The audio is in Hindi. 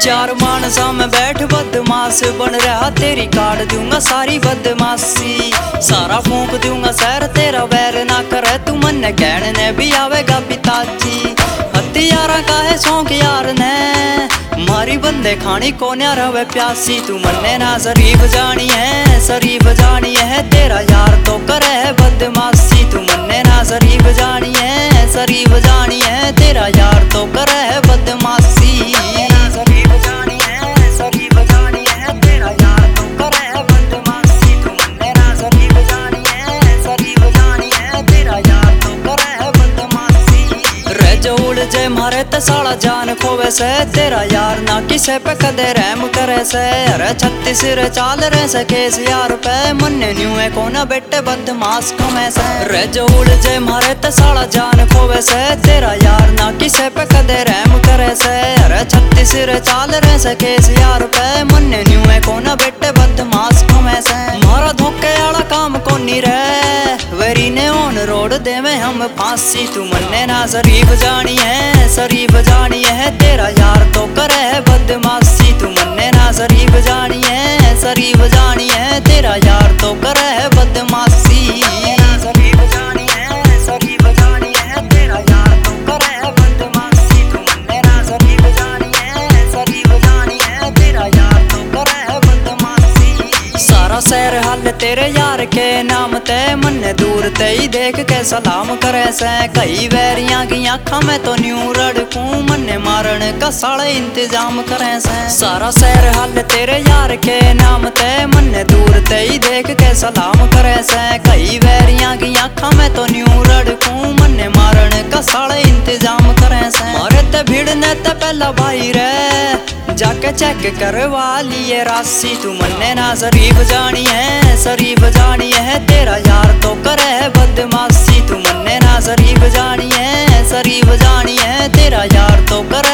चार मानसा में बैठ बदमाश बन रहा, तेरी काट दूँगा सारी बदमाशी। सारा फूंक दूँगा सैर, तेरा वैर ना करे, तू मन कहने भी आवेगा पिताजी। हथियारा का है शौक यार ने, मारी बंदे खानी को न्यारा वे प्यासी। तू मन्ने ना शरीफ जानी है, शरीफ जानी है, तेरा यार तो करे है बदमाशी। तू मन्ने ना शरीफ जानी है, शरीफ जो उड़ जे मारे ते साला जान खोवे से। तेरा यार ना किसे पे कदे रहम करे से। अरे छत्तीस रे चाल रे से केस यार पे। मन्ने न्यू है कोना बेटे बदमाश कमे से। रे जो उड़ जे मारे ते साला जान खोवे से। तेरा यार ना किसे पे कदे रहम करे से। अरे छत्तीस रे चाल रे से केस यार पे। मन्ने ऑन रोड देवे हम फांसी तू मन्ने ना शरीफ जानी है शरीफ जानी है तेरा यार तो करे है बदमाशी तू मन्ने ना शरीफ जानी है शरीफ जानी सारा हल तेरे यार के नाम ते मन दूर ते ही देख के सलाम करे से। कई वैरियाँ की आंखा में तो न्यू रड़कू, मन मारन का साले इंतज़ाम करे से। सारा शहर हल तेरे यार के नाम ते मन दूर ते ही देख के सलाम करे से। कई वैरियाँ की आंखा में तो न्यू रड़कू, मन मारन का साले इंतज़ाम करे से। मारे ते भिड़ने ते पहला भाई रे। जाके चेक करवा लिए राशि। तू मन्ने ना, शरीफ जानी है, शरीफ जानी है। तेरा यार तो करे बदमाशी। तू मन्ने ना, शरीफ जानी है, शरीफ जानी है। तेरा यार तो करे